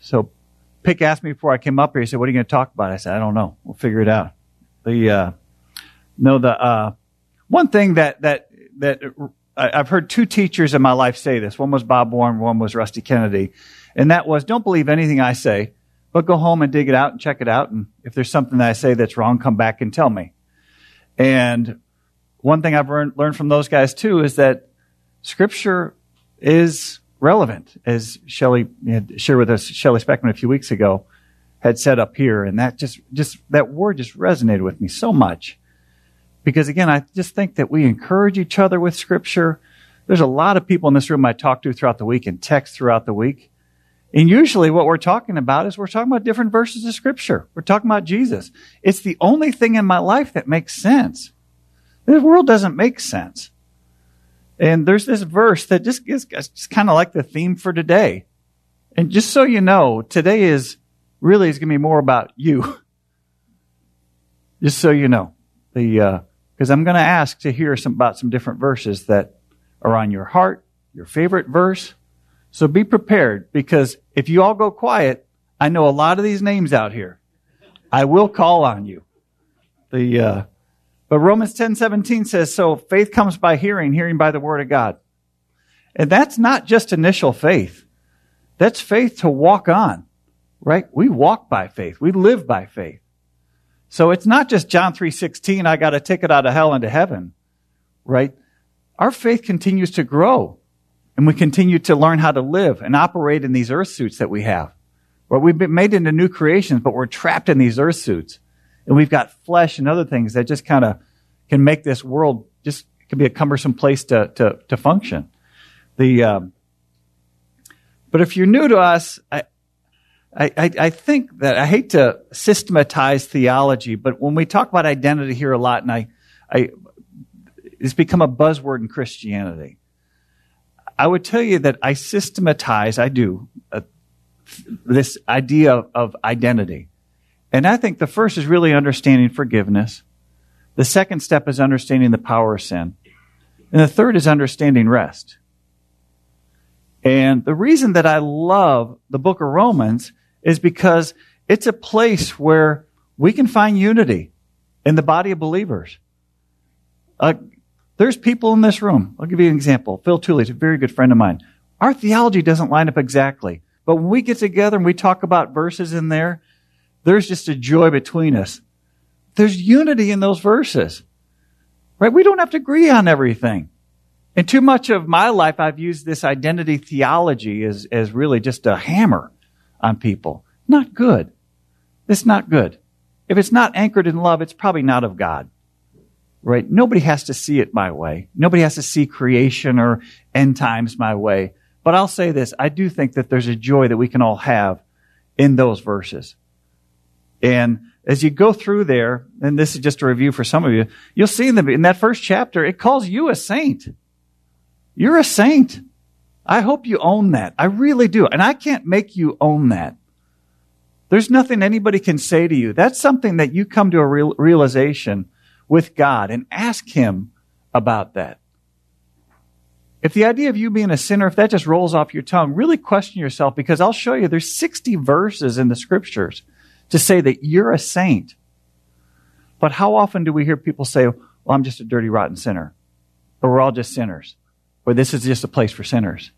So Pick asked me before I came up here, he said, What are you going to talk about? I said, I don't know. We'll figure it out. The, uh, no, the, uh, one thing that, that, that I, I've heard two teachers in my life say this. One was Bob Warren, one was Rusty Kennedy. And that was, don't believe anything I say, but go home and dig it out and check it out. And if there's something that I say that's wrong, come back and tell me. And one thing I've learned, learned from those guys too is that scripture is relevant, as Shelley shared with us, Shelley Speckman a few weeks ago had said up here. And that just, just, that word just resonated with me so much. Because again, I just think that we encourage each other with scripture. There's a lot of people in this room I talk to throughout the week and text throughout the week. And usually what we're talking about is we're talking about different verses of scripture. We're talking about Jesus. It's the only thing in my life that makes sense. The world doesn't make sense. And there's this verse that just is just kind of like the theme for today. And just so you know, today is really is going to be more about you. just so you know, the because uh, I'm going to ask to hear some about some different verses that are on your heart, your favorite verse. So be prepared because if you all go quiet, I know a lot of these names out here. I will call on you. The uh, but Romans 10 17 says, So faith comes by hearing, hearing by the word of God. And that's not just initial faith. That's faith to walk on, right? We walk by faith. We live by faith. So it's not just John 3:16, I got a ticket out of hell into heaven, right? Our faith continues to grow and we continue to learn how to live and operate in these earth suits that we have. Right? We've been made into new creations, but we're trapped in these earth suits and we've got flesh and other things that just kind of can make this world just can be a cumbersome place to to, to function. The um, but if you're new to us, I, I, I think that I hate to systematize theology, but when we talk about identity here a lot, and I, I, it's become a buzzword in Christianity. I would tell you that I systematize, I do, uh, this idea of, of identity. And I think the first is really understanding forgiveness. The second step is understanding the power of sin. And the third is understanding rest. And the reason that I love the book of Romans is because it's a place where we can find unity in the body of believers. Uh, there's people in this room. I'll give you an example. Phil Tooley is a very good friend of mine. Our theology doesn't line up exactly. But when we get together and we talk about verses in there, there's just a joy between us. There's unity in those verses. Right? We don't have to agree on everything. And too much of my life, I've used this identity theology as, as really just a hammer on people. Not good. It's not good. If it's not anchored in love, it's probably not of God. Right? Nobody has to see it my way. Nobody has to see creation or end times my way. But I'll say this. I do think that there's a joy that we can all have in those verses. And as you go through there, and this is just a review for some of you, you'll see in, the, in that first chapter, it calls you a saint. You're a saint. I hope you own that. I really do. And I can't make you own that. There's nothing anybody can say to you. That's something that you come to a real, realization with God and ask Him about that. If the idea of you being a sinner, if that just rolls off your tongue, really question yourself because I'll show you there's 60 verses in the scriptures to say that you're a saint. But how often do we hear people say, well, I'm just a dirty, rotten sinner? Or we're all just sinners? Or this is just a place for sinners?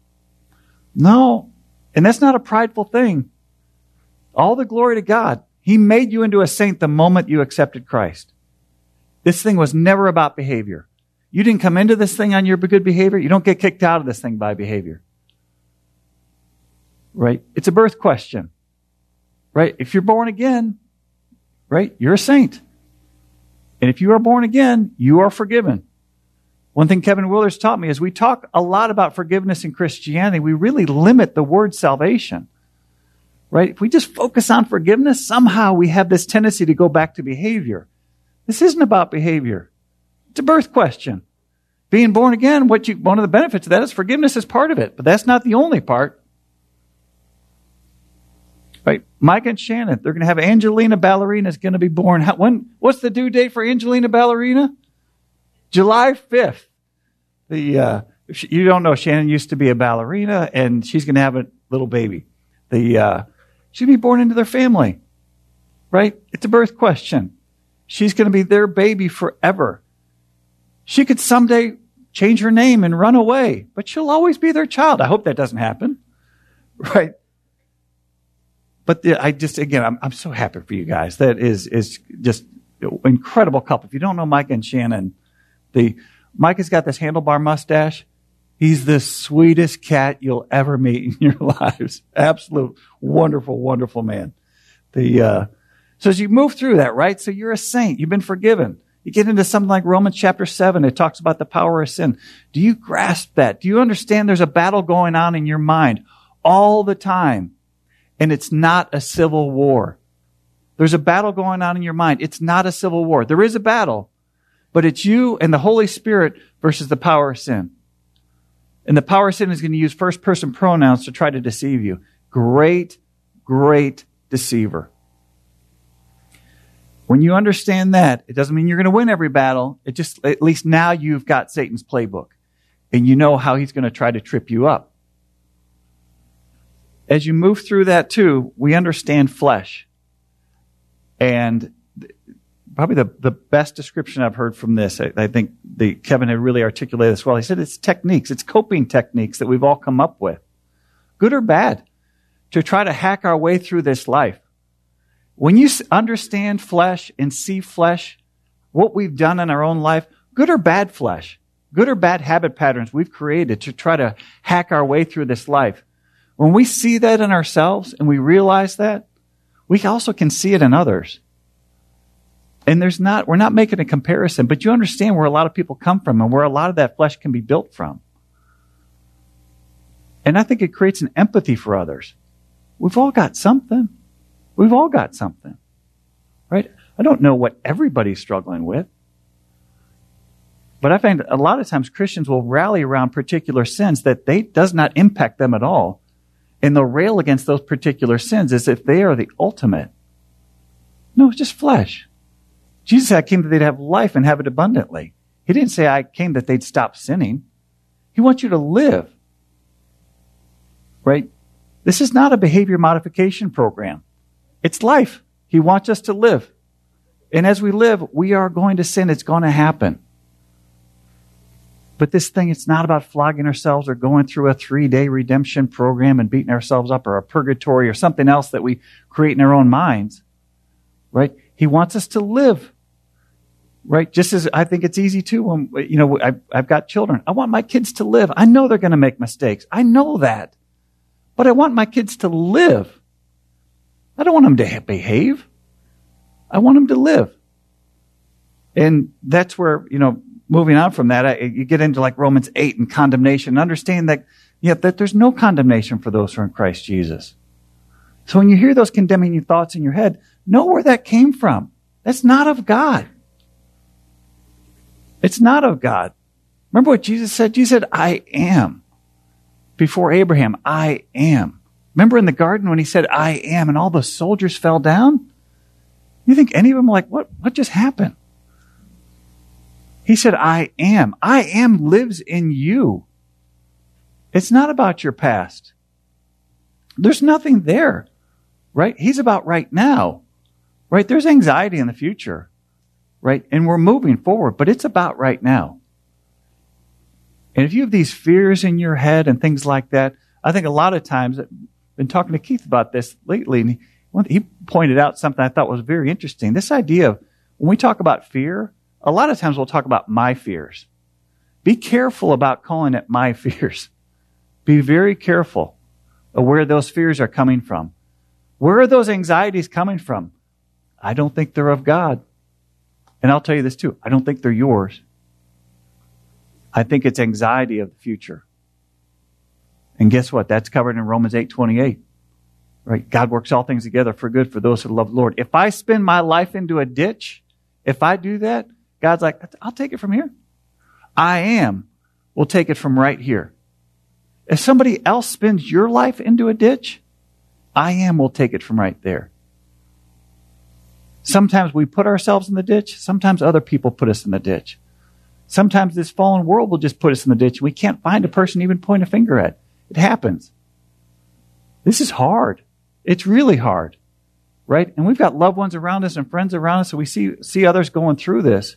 No. And that's not a prideful thing. All the glory to God. He made you into a saint the moment you accepted Christ. This thing was never about behavior. You didn't come into this thing on your good behavior. You don't get kicked out of this thing by behavior. Right? It's a birth question right? If you're born again, right, you're a saint. And if you are born again, you are forgiven. One thing Kevin Willard's taught me is we talk a lot about forgiveness in Christianity. We really limit the word salvation. Right? If we just focus on forgiveness, somehow we have this tendency to go back to behavior. This isn't about behavior. It's a birth question. Being born again, what you, one of the benefits of that is forgiveness is part of it, but that's not the only part. Right. Mike and Shannon, they're going to have Angelina Ballerina is going to be born. How, when, what's the due date for Angelina Ballerina? July 5th. The, uh, you don't know, Shannon used to be a ballerina and she's going to have a little baby. The, uh, to be born into their family. Right? It's a birth question. She's going to be their baby forever. She could someday change her name and run away, but she'll always be their child. I hope that doesn't happen. Right? But the, I just, again, I'm, I'm so happy for you guys. That is, is just incredible couple. If you don't know Mike and Shannon, the, Mike has got this handlebar mustache. He's the sweetest cat you'll ever meet in your lives. Absolute wonderful, wonderful man. The, uh, so as you move through that, right? So you're a saint. You've been forgiven. You get into something like Romans chapter 7, it talks about the power of sin. Do you grasp that? Do you understand there's a battle going on in your mind all the time? And it's not a civil war. There's a battle going on in your mind. It's not a civil war. There is a battle, but it's you and the Holy Spirit versus the power of sin. And the power of sin is going to use first person pronouns to try to deceive you. Great, great deceiver. When you understand that, it doesn't mean you're going to win every battle. It just, at least now you've got Satan's playbook and you know how he's going to try to trip you up. As you move through that too, we understand flesh. And probably the, the best description I've heard from this, I, I think the, Kevin had really articulated this well. He said it's techniques, it's coping techniques that we've all come up with, good or bad, to try to hack our way through this life. When you understand flesh and see flesh, what we've done in our own life, good or bad flesh, good or bad habit patterns we've created to try to hack our way through this life, when we see that in ourselves and we realize that, we also can see it in others. And there's not, we're not making a comparison, but you understand where a lot of people come from and where a lot of that flesh can be built from. And I think it creates an empathy for others. We've all got something. We've all got something, right? I don't know what everybody's struggling with. But I find a lot of times Christians will rally around particular sins that they does not impact them at all. And they'll rail against those particular sins as if they are the ultimate. No, it's just flesh. Jesus said, I came that they'd have life and have it abundantly. He didn't say, I came that they'd stop sinning. He wants you to live. Right? This is not a behavior modification program. It's life. He wants us to live. And as we live, we are going to sin. It's going to happen. But this thing, it's not about flogging ourselves or going through a three day redemption program and beating ourselves up or a purgatory or something else that we create in our own minds. Right? He wants us to live. Right? Just as I think it's easy too when, you know, I've, I've got children. I want my kids to live. I know they're going to make mistakes. I know that. But I want my kids to live. I don't want them to behave. I want them to live. And that's where, you know, moving on from that, I, you get into like Romans 8 and condemnation. Understand that, yeah, that there's no condemnation for those who are in Christ Jesus. So when you hear those condemning thoughts in your head, know where that came from. That's not of God. It's not of God. Remember what Jesus said? Jesus said, I am. Before Abraham, I am. Remember in the garden when he said, I am, and all the soldiers fell down? You think any of them like, what, what just happened? He said, I am. I am lives in you. It's not about your past. There's nothing there, right? He's about right now, right? There's anxiety in the future, right? And we're moving forward, but it's about right now. And if you have these fears in your head and things like that, I think a lot of times I've been talking to Keith about this lately, and he, he pointed out something I thought was very interesting. This idea of when we talk about fear, a lot of times we'll talk about my fears. Be careful about calling it my fears. Be very careful of where those fears are coming from. Where are those anxieties coming from? I don't think they're of God. And I'll tell you this too. I don't think they're yours. I think it's anxiety of the future. And guess what? That's covered in Romans 8 28. Right? God works all things together for good for those who love the Lord. If I spend my life into a ditch, if I do that, God's like, I'll take it from here. I am will take it from right here. If somebody else spins your life into a ditch, I am will take it from right there. Sometimes we put ourselves in the ditch. Sometimes other people put us in the ditch. Sometimes this fallen world will just put us in the ditch. We can't find a person even point a finger at. It happens. This is hard. It's really hard, right? And we've got loved ones around us and friends around us, so we see, see others going through this,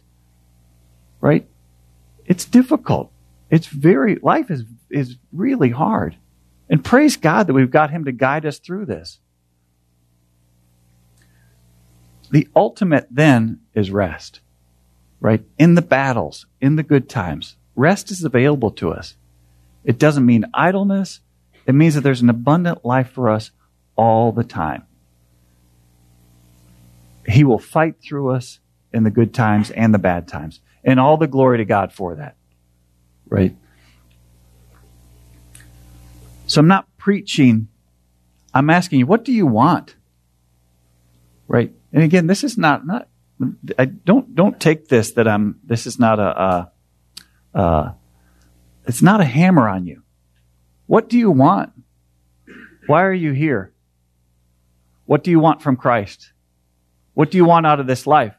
right? It's difficult. It's very, life is, is really hard. And praise God that we've got Him to guide us through this. The ultimate then is rest, right? In the battles, in the good times, rest is available to us. It doesn't mean idleness. It means that there's an abundant life for us all the time. He will fight through us in the good times and the bad times. And all the glory to God for that. Right? So I'm not preaching. I'm asking you, what do you want? Right? And again, this is not, not I don't don't take this that I'm this is not a, a, a it's not a hammer on you. What do you want? Why are you here? What do you want from Christ? What do you want out of this life?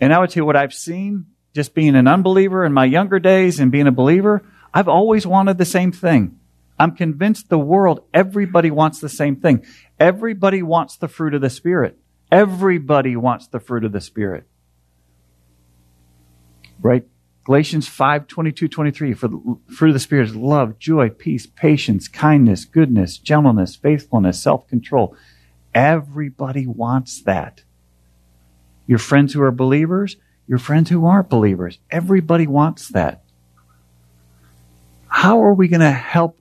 And I would you what I've seen just being an unbeliever in my younger days and being a believer, I've always wanted the same thing. I'm convinced the world, everybody wants the same thing. Everybody wants the fruit of the Spirit. Everybody wants the fruit of the Spirit. Right? Galatians 5, 22, 23. For the fruit of the Spirit is love, joy, peace, patience, kindness, goodness, gentleness, faithfulness, self control. Everybody wants that. Your friends who are believers, your friends who aren't believers. Everybody wants that. How are we going to help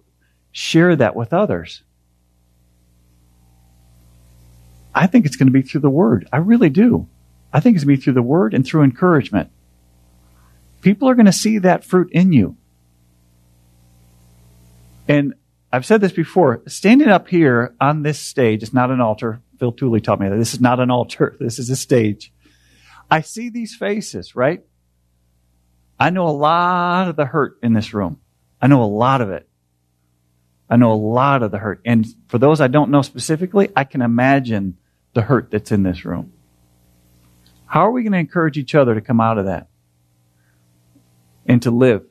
share that with others? I think it's going to be through the Word. I really do. I think it's going to be through the Word and through encouragement. People are going to see that fruit in you. And I've said this before standing up here on this stage, it's not an altar. Phil Tooley taught me that this is not an altar, this is a stage. I see these faces, right? I know a lot of the hurt in this room. I know a lot of it. I know a lot of the hurt. And for those I don't know specifically, I can imagine the hurt that's in this room. How are we going to encourage each other to come out of that and to live?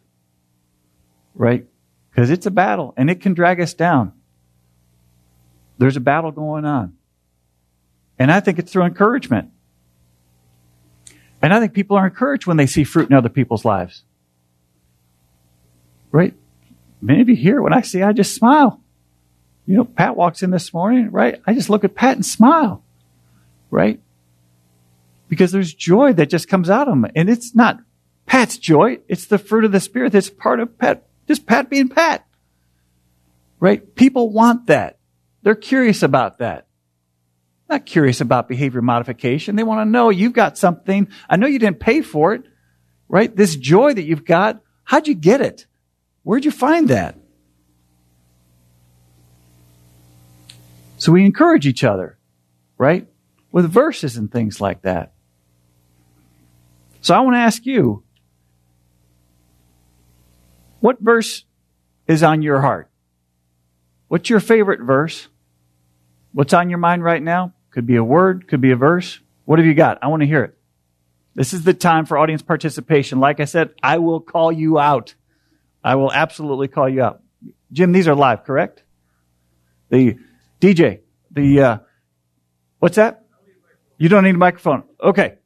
Right? Because it's a battle and it can drag us down. There's a battle going on. And I think it's through encouragement. And I think people are encouraged when they see fruit in other people's lives. Right? Many of you here, when I see, I just smile. You know, Pat walks in this morning, right? I just look at Pat and smile. Right? Because there's joy that just comes out of him. And it's not Pat's joy. It's the fruit of the Spirit that's part of Pat, just Pat being Pat. Right? People want that. They're curious about that not curious about behavior modification. They want to know you've got something. I know you didn't pay for it, right? This joy that you've got, how'd you get it? Where'd you find that? So we encourage each other, right? With verses and things like that. So I want to ask you, what verse is on your heart? What's your favorite verse? What's on your mind right now? Could be a word, could be a verse. What have you got? I want to hear it. This is the time for audience participation. Like I said, I will call you out. I will absolutely call you out. Jim, these are live, correct? The DJ, the, uh, what's that? You don't need a microphone. Okay.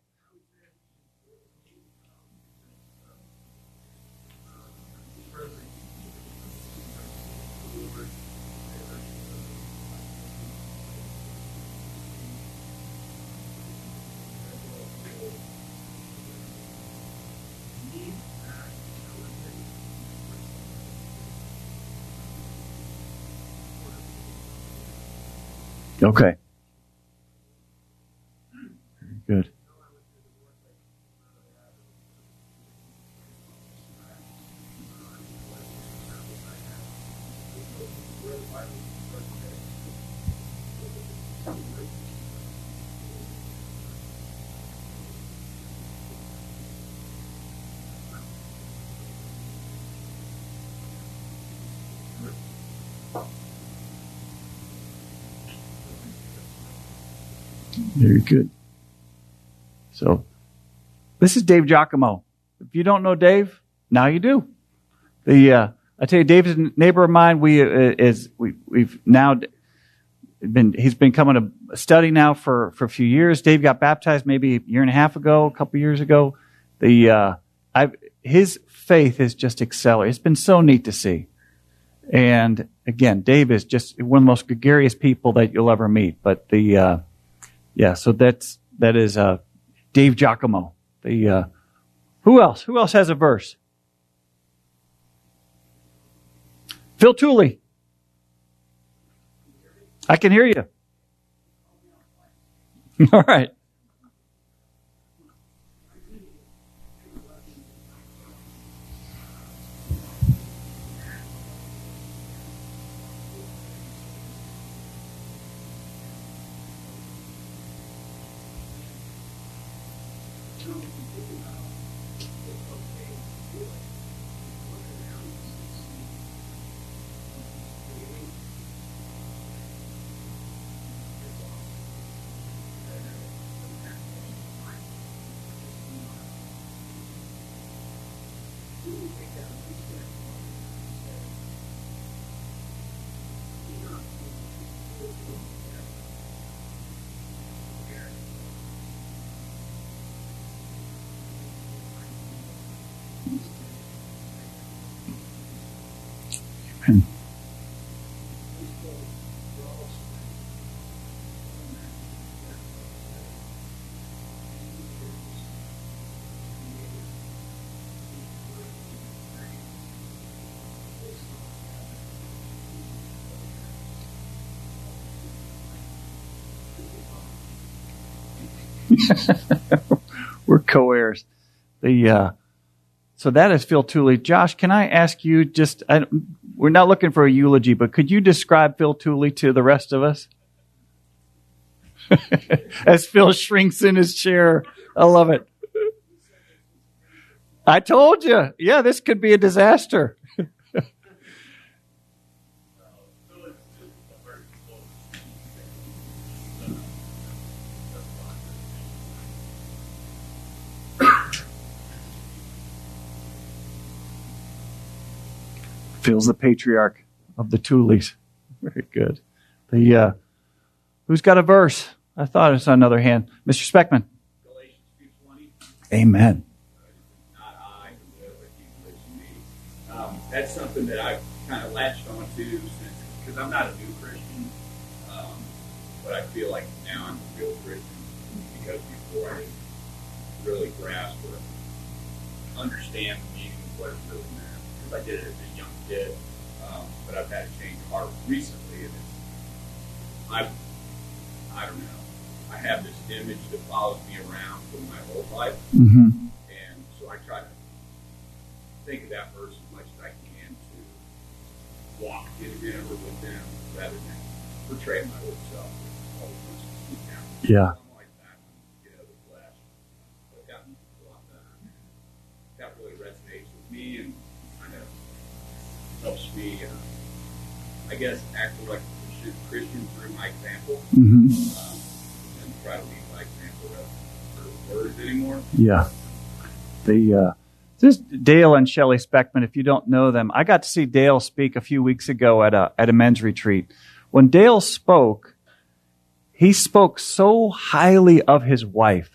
Okay. Very good. Very good. So, this is Dave Giacomo. If you don't know Dave, now you do. The uh, I tell you, David's a neighbor of mine. We uh, is we we've now been he's been coming to study now for for a few years. Dave got baptized maybe a year and a half ago, a couple years ago. The uh, I his faith is just accelerating. It's been so neat to see. And again, Dave is just one of the most gregarious people that you'll ever meet. But the uh, yeah, so that's that is uh, Dave Giacomo. The uh, who else? Who else has a verse? Phil Tooley. I can hear you. All right. Amen. We're co-heirs. The uh, so that is Phil Tooley. Josh, can I ask you just? I, we're not looking for a eulogy, but could you describe Phil Tooley to the rest of us? As Phil shrinks in his chair, I love it. I told you, yeah, this could be a disaster. Phil's the patriarch of the Tooleys. Very good. The uh, who's got a verse? I thought it's another hand. Mr. Speckman. Galatians 2.20. Amen. Not I who live, but he lives in me. Um, that's something that I've kind of latched onto since, because I'm not a new Christian, um, but I feel like now I'm a real Christian because before I really grasp or understand the meaning of what it really meant, because I did it as a young kid, um, but I've had a change of heart recently, and it's, I've, I don't know, I have this image that follows me around for my whole life. Mm-hmm. And so I try to think of that verse as much as I can to walk in agreement with them rather than portray my old self. which always wants to speak out. Yeah. I guess, act like a Christian- Christian through my example. Mm-hmm. Um, and try to lead by example rather than words anymore. Yeah. The uh, this is Dale and Shelley Speckman. If you don't know them, I got to see Dale speak a few weeks ago at a at a men's retreat. When Dale spoke, he spoke so highly of his wife.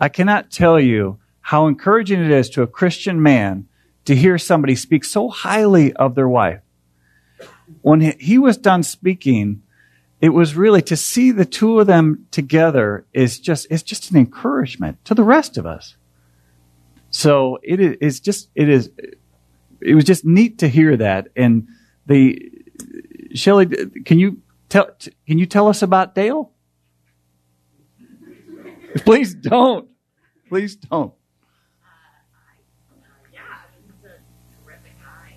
I cannot tell you how encouraging it is to a Christian man to hear somebody speak so highly of their wife. When he- was done speaking, it was really to see the two of them together is just it's just an encouragement to the rest of us. So it is it's just it is it was just neat to hear that. And the Shelley, can you tell can you tell us about Dale? Please don't. Please don't. yeah, he's a terrific guy.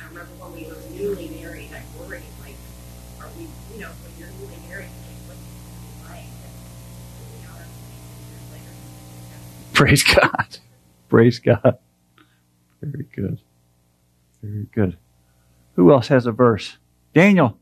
I remember when we were newly married, I worried, like, are we, you know, when you're newly married, like, what's it like? And we are, years later, Praise God. Praise God. Very good. Very good. Who else has a verse? Daniel.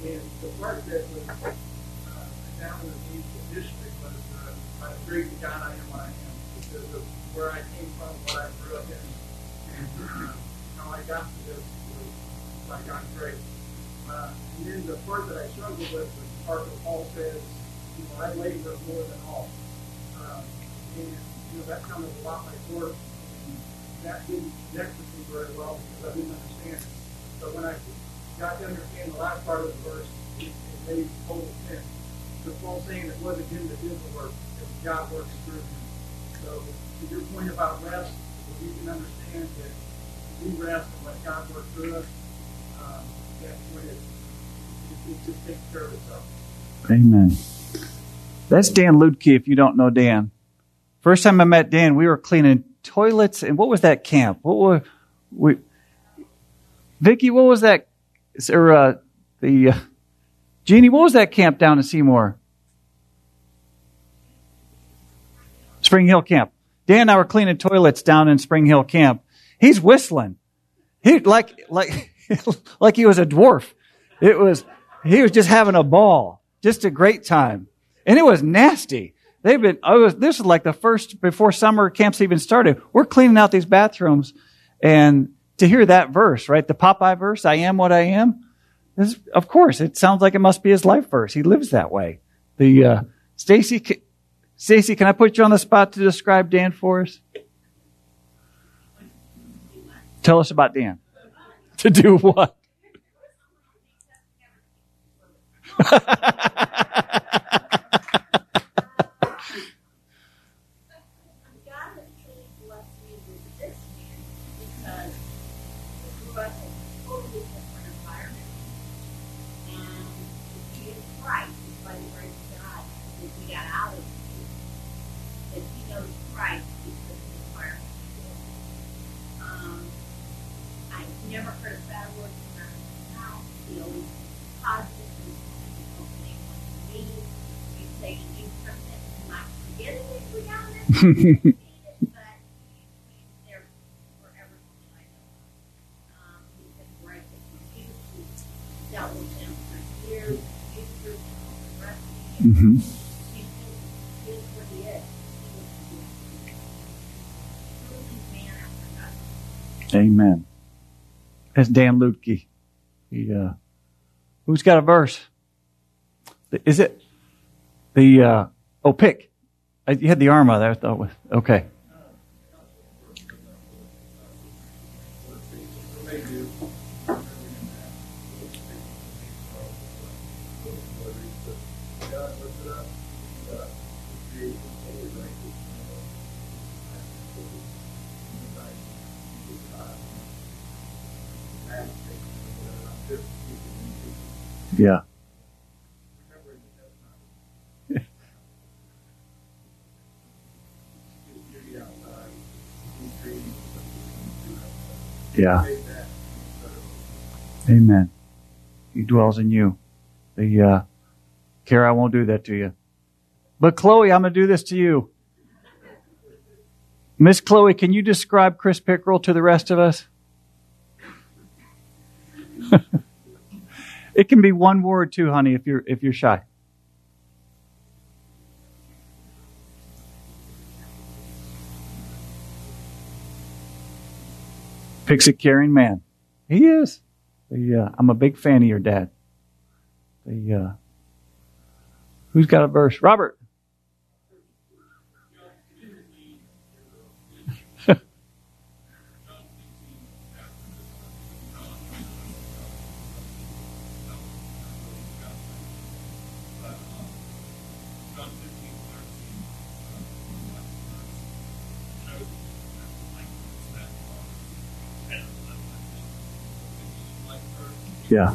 And the part that was uh, down in the district was uh, the grace of God I am what I am, because of where I came from, what I grew up in, and uh, how I got to this was by God's grace. Uh, and then the part that I struggled with was the part where Paul says, you know, I labor more than all. Um, and, you know, that sounded a lot like work. And that didn't connect with me very well because I didn't understand it. But when I got to understand the last part of the verse, it, it made total sense. So Paul saying it wasn't him that did the work, it was God working through him. So to your point about rest, we can understand that we rest and let God work through us, um, that's when it, it, it just takes care of itself. Amen. That's Dan Ludke, if you don't know Dan. First time I met Dan, we were cleaning toilets, and what was that camp? What were we? Vicky, what was that? Or uh, the uh, Jeannie, what was that camp down in Seymour? Spring Hill Camp. Dan and I were cleaning toilets down in Spring Hill Camp. He's whistling. He like like like he was a dwarf. It was he was just having a ball, just a great time, and it was nasty. They've been. I was. This is like the first before summer camps even started. We're cleaning out these bathrooms, and to hear that verse, right, the Popeye verse, "I am what I am." This, of course, it sounds like it must be his life verse. He lives that way. The uh, Stacy, Stacy, can I put you on the spot to describe Dan for us? Tell us about Dan. To do what? God. Amen. That's Dan Lutke. He, uh, who's got a verse? Is it the, uh, oh, pick. You had the arm out there. I thought, was- okay. Yeah. Amen. He dwells in you. The, uh, Kara, I won't do that to you. But Chloe, I'm going to do this to you. Miss Chloe, can you describe Chris Pickrell to the rest of us? it can be one word too, honey, if you're if you're shy. Picks a caring man. He is. The, uh, I'm a big fan of your dad. The, uh, who's got a verse? Robert. Yeah.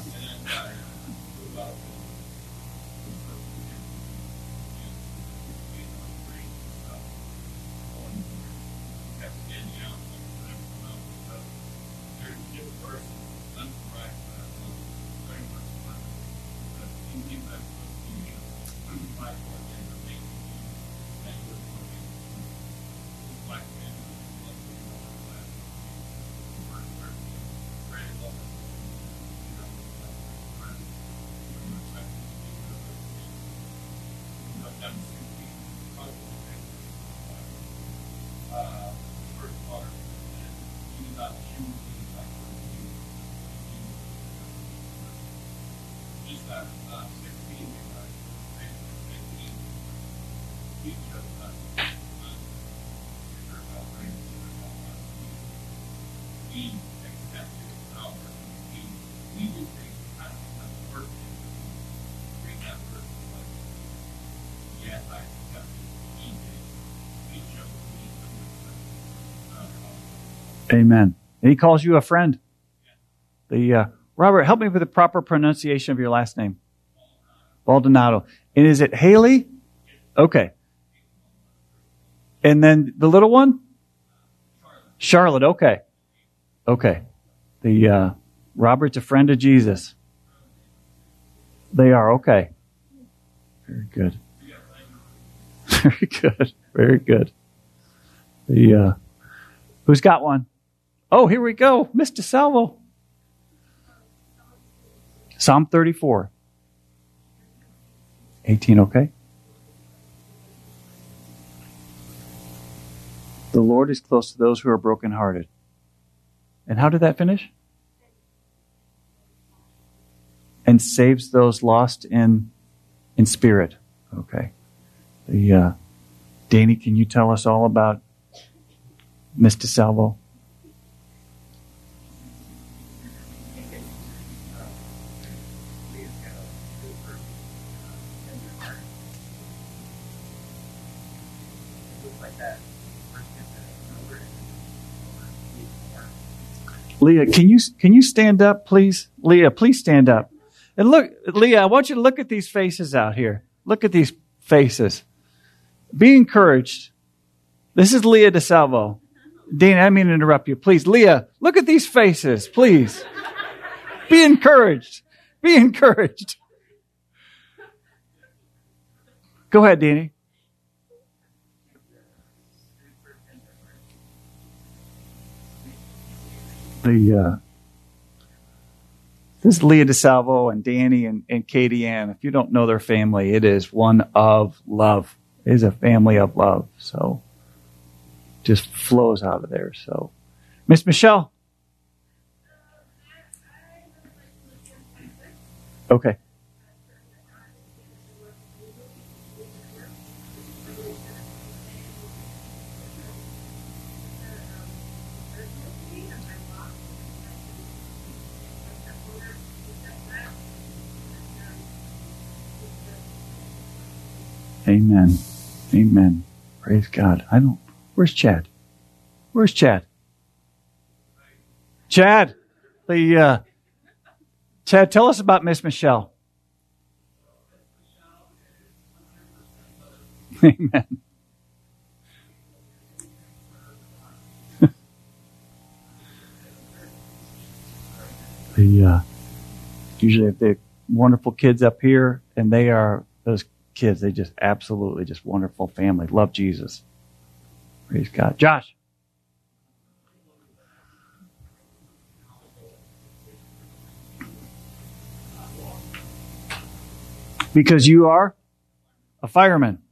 Amen. And he calls you a friend. The uh, Robert, help me with the proper pronunciation of your last name. Baldonado. And is it Haley? Okay. And then the little one? Charlotte. Okay. Okay. The uh, Robert's a friend of Jesus. They are okay. Very good. Very good. Very good. The uh, who's got one? Oh, here we go, Mr. Salvo. Psalm 34. 18, okay? The Lord is close to those who are brokenhearted. And how did that finish? And saves those lost in in spirit. Okay. The uh, Danny, can you tell us all about Mr. Salvo? Leah, can you can you stand up, please? Leah, please stand up. And look, Leah, I want you to look at these faces out here. Look at these faces. Be encouraged. This is Leah DeSalvo. Dean, I mean to interrupt you. Please, Leah, look at these faces, please. Be encouraged. Be encouraged. Go ahead, Danny. The uh, this is Leah DeSalvo and Danny and, and Katie Ann. If you don't know their family, it is one of love. It is a family of love. So just flows out of there. So Miss Michelle. Okay. Amen. Amen. Praise God. I don't. Where's Chad? Where's Chad? Chad, the uh, Chad, tell us about Miss Michelle. Amen. the uh, usually if the wonderful kids up here, and they are those kids. They just absolutely just wonderful family. Love Jesus. Praise God. Josh. Because you are a fireman.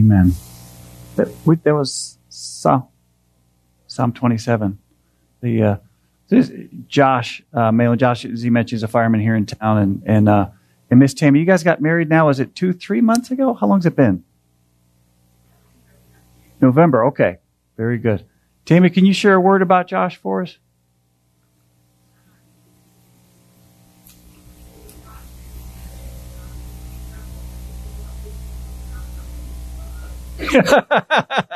Amen. That, there was Psalm, Psalm 27. The uh, this, Josh, uh, Malin Josh, as he mentioned, is a fireman here in town, and and uh, and Miss Tammy, you guys got married now? Is it two, three months ago? How long's it been? November. Okay, very good. Tammy, can you share a word about Josh for us? Amen. Very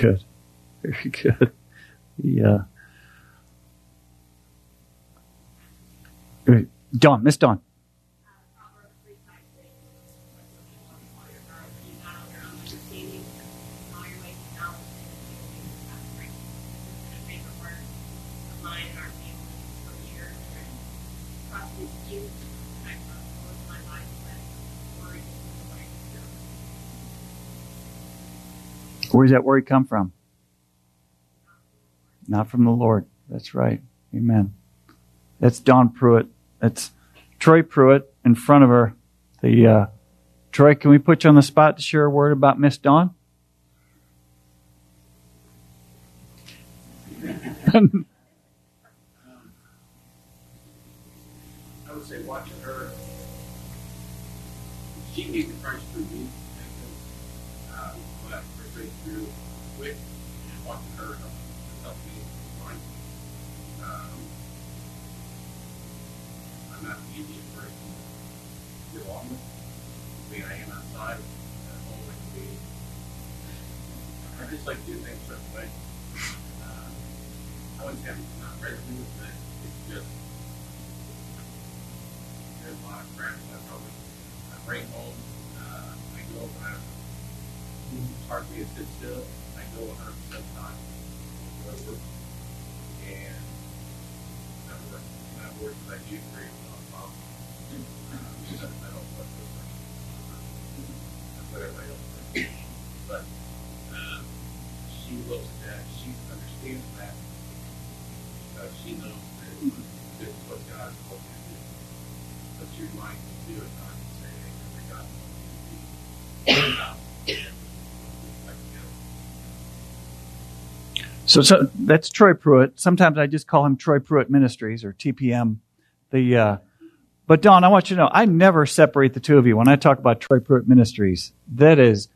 good. Very good. Yeah. Dawn, Miss Dawn. Where does that worry come from? Not from the Lord. That's right. Amen. That's Dawn Pruitt. That's Troy Pruitt in front of her. The uh, Troy, can we put you on the spot to share a word about Miss Dawn? I would say watching her, she needs Christ through like to do things certain way. Uh, I wouldn't say I'm not ready but it's just there's a lot of crap that I probably I bring home. Uh, I go when I'm it's hard for sit still. I go 100 percent time over, and that work that work that I do on top. Um, because I don't put those. That's what everybody else does. So, so that's Troy Pruitt. Sometimes I just call him Troy Pruitt Ministries or TPM. The uh, but Dawn, I want you to know I never separate the two of you when I talk about Troy Pruitt Ministries. That is,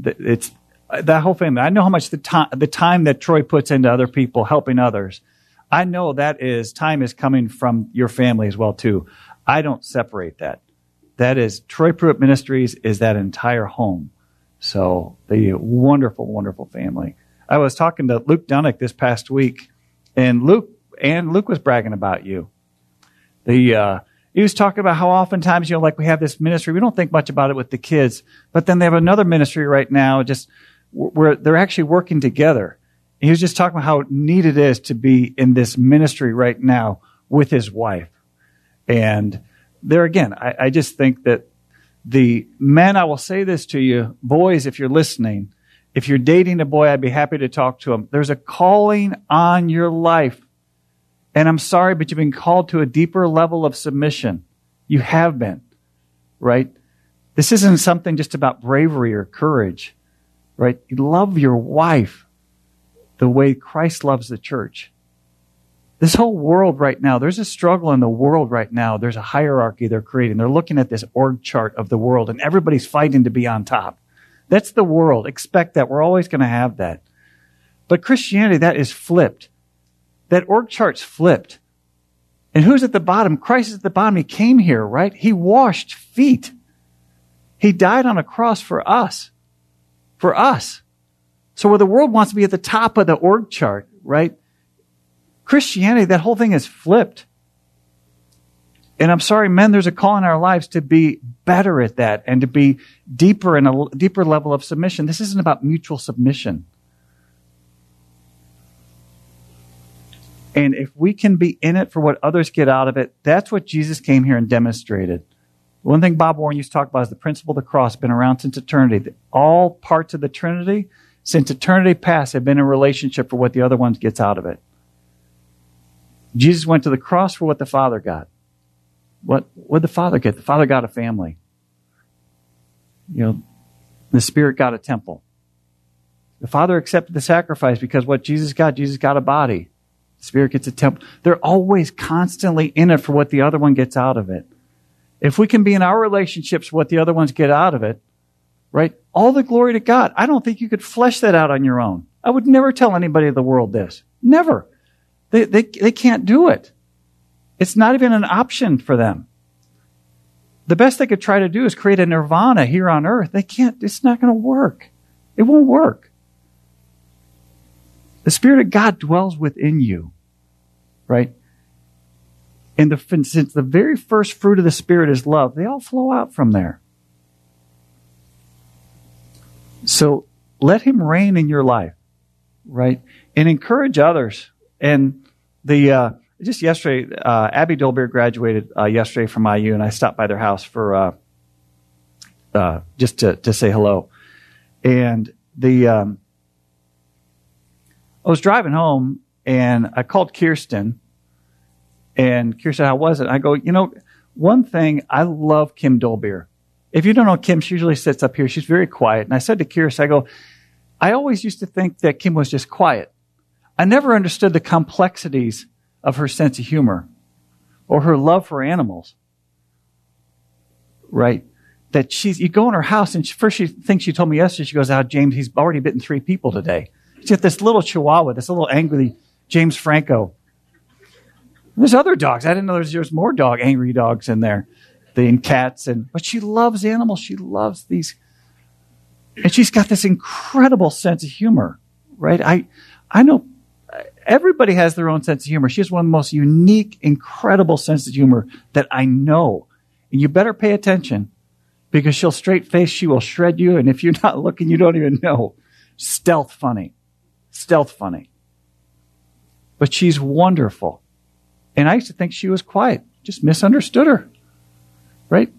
it's that whole family. I know how much the time the time that Troy puts into other people helping others. I know that is time is coming from your family as well too. I don't separate that. That is Troy Pruitt Ministries is that entire home. So the wonderful, wonderful family. I was talking to Luke Dunnick this past week, and Luke and Luke was bragging about you. The uh, he was talking about how oftentimes you know, like we have this ministry, we don't think much about it with the kids, but then they have another ministry right now, just where they're actually working together. He was just talking about how neat it is to be in this ministry right now with his wife, and there again, I, I just think that the men, I will say this to you, boys, if you're listening if you're dating a boy, I'd be happy to talk to him. There's a calling on your life. And I'm sorry, but you've been called to a deeper level of submission. You have been, right? This isn't something just about bravery or courage, right? You love your wife the way Christ loves the church. This whole world right now, there's a struggle in the world right now. There's a hierarchy they're creating. They're looking at this org chart of the world and everybody's fighting to be on top. That's the world. Expect that. We're always going to have that. But Christianity, that is flipped. That org chart's flipped. And who's at the bottom? Christ is at the bottom. He came here, right? He washed feet. He died on a cross for us. For us. So where the world wants to be at the top of the org chart, right? Christianity, that whole thing is flipped. And I'm sorry, men, there's a call in our lives to be better at that and to be deeper in a deeper level of submission. This isn't about mutual submission. And if we can be in it for what others get out of it, that's what Jesus came here and demonstrated. One thing Bob Warren used to talk about is the principle of the cross, been around since eternity. All parts of the Trinity, since eternity past, have been in relationship for what the other ones gets out of it. Jesus went to the cross for what the Father got. What what the Father get? The Father got a family. You know, the Spirit got a temple. The Father accepted the sacrifice because what Jesus got, Jesus got a body. The Spirit gets a temple. They're always constantly in it for what the other one gets out of it. If we can be in our relationships what the other ones get out of it, right? All the glory to God. I don't think you could flesh that out on your own. I would never tell anybody in the world this. Never. They, they, they can't do it. It's not even an option for them. The best they could try to do is create a nirvana here on earth. They can't, it's not going to work. It won't work. The Spirit of God dwells within you, right? And the, since the very first fruit of the Spirit is love, they all flow out from there. So let Him reign in your life, right? And encourage others. And the, uh, just yesterday, uh, Abby Dolbeer graduated uh, yesterday from IU, and I stopped by their house for uh, uh, just to, to say hello. And the um, I was driving home, and I called Kirsten, and Kirsten, how was it? I go, you know, one thing I love Kim Dolbeer. If you don't know Kim, she usually sits up here. She's very quiet. And I said to Kirsten, I go, I always used to think that Kim was just quiet. I never understood the complexities of her sense of humor or her love for animals. Right? That she's, you go in her house and she, first she thinks she told me yesterday, she goes, out, oh, James, he's already bitten three people today. She's got this little chihuahua, this little angry James Franco. There's other dogs. I didn't know there's, there's more dog, angry dogs in there than cats. And, but she loves animals. She loves these. And she's got this incredible sense of humor, right? I, I know everybody has their own sense of humor. She has one of the most unique, incredible sense of humor that I know. And you better pay attention because she'll straight face, she will shred you. And if you're not looking, you don't even know. Stealth funny. Stealth funny. But she's wonderful. And I used to think she was quiet. Just misunderstood her. Right?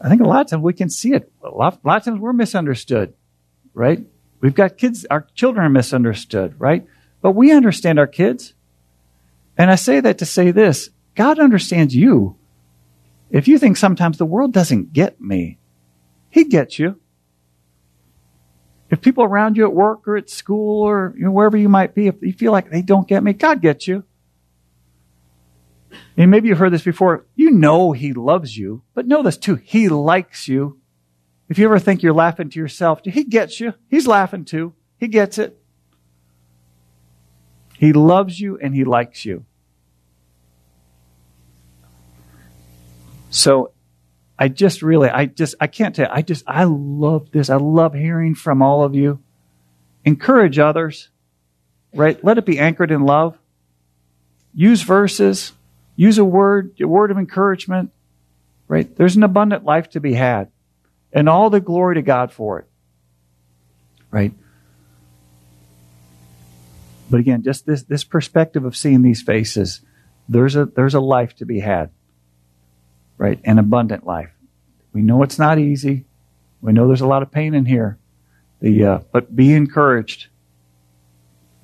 I think a lot of times we can see it. A lot, a lot of times we're misunderstood. Right? We've got kids, our children are misunderstood, right? But we understand our kids. And I say that to say this God understands you. If you think sometimes the world doesn't get me, He gets you. If people around you at work or at school or you know, wherever you might be, if you feel like they don't get me, God gets you. And maybe you've heard this before. You know He loves you, but know this too. He likes you. If you ever think you're laughing to yourself, He gets you. He's laughing too. He gets it. He loves you and he likes you. So I just really, I just, I can't tell I just, I love this. I love hearing from all of you. Encourage others, right? Let it be anchored in love. Use verses. Use a word, a word of encouragement, right? There's an abundant life to be had and all the glory to God for it, right? But again, just this, this perspective of seeing these faces, there's a, there's a life to be had, right? An abundant life. We know it's not easy. We know there's a lot of pain in here. The, uh, but be encouraged.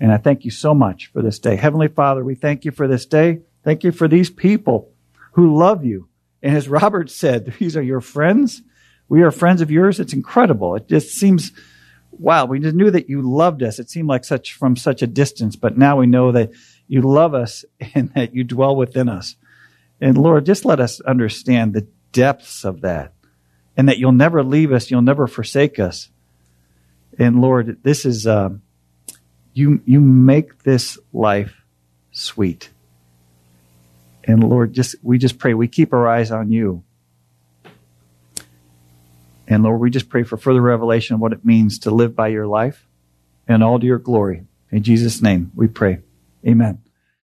And I thank you so much for this day. Heavenly Father, we thank you for this day. Thank you for these people who love you. And as Robert said, these are your friends. We are friends of yours. It's incredible. It just seems wow, we just knew that you loved us. It seemed like such from such a distance, but now we know that you love us and that you dwell within us. And Lord, just let us understand the depths of that and that you'll never leave us. You'll never forsake us. And Lord, this is, um, you, you make this life sweet. And Lord, just, we just pray we keep our eyes on you and Lord, we just pray for further revelation of what it means to live by your life and all to your glory. In Jesus' name we pray. Amen.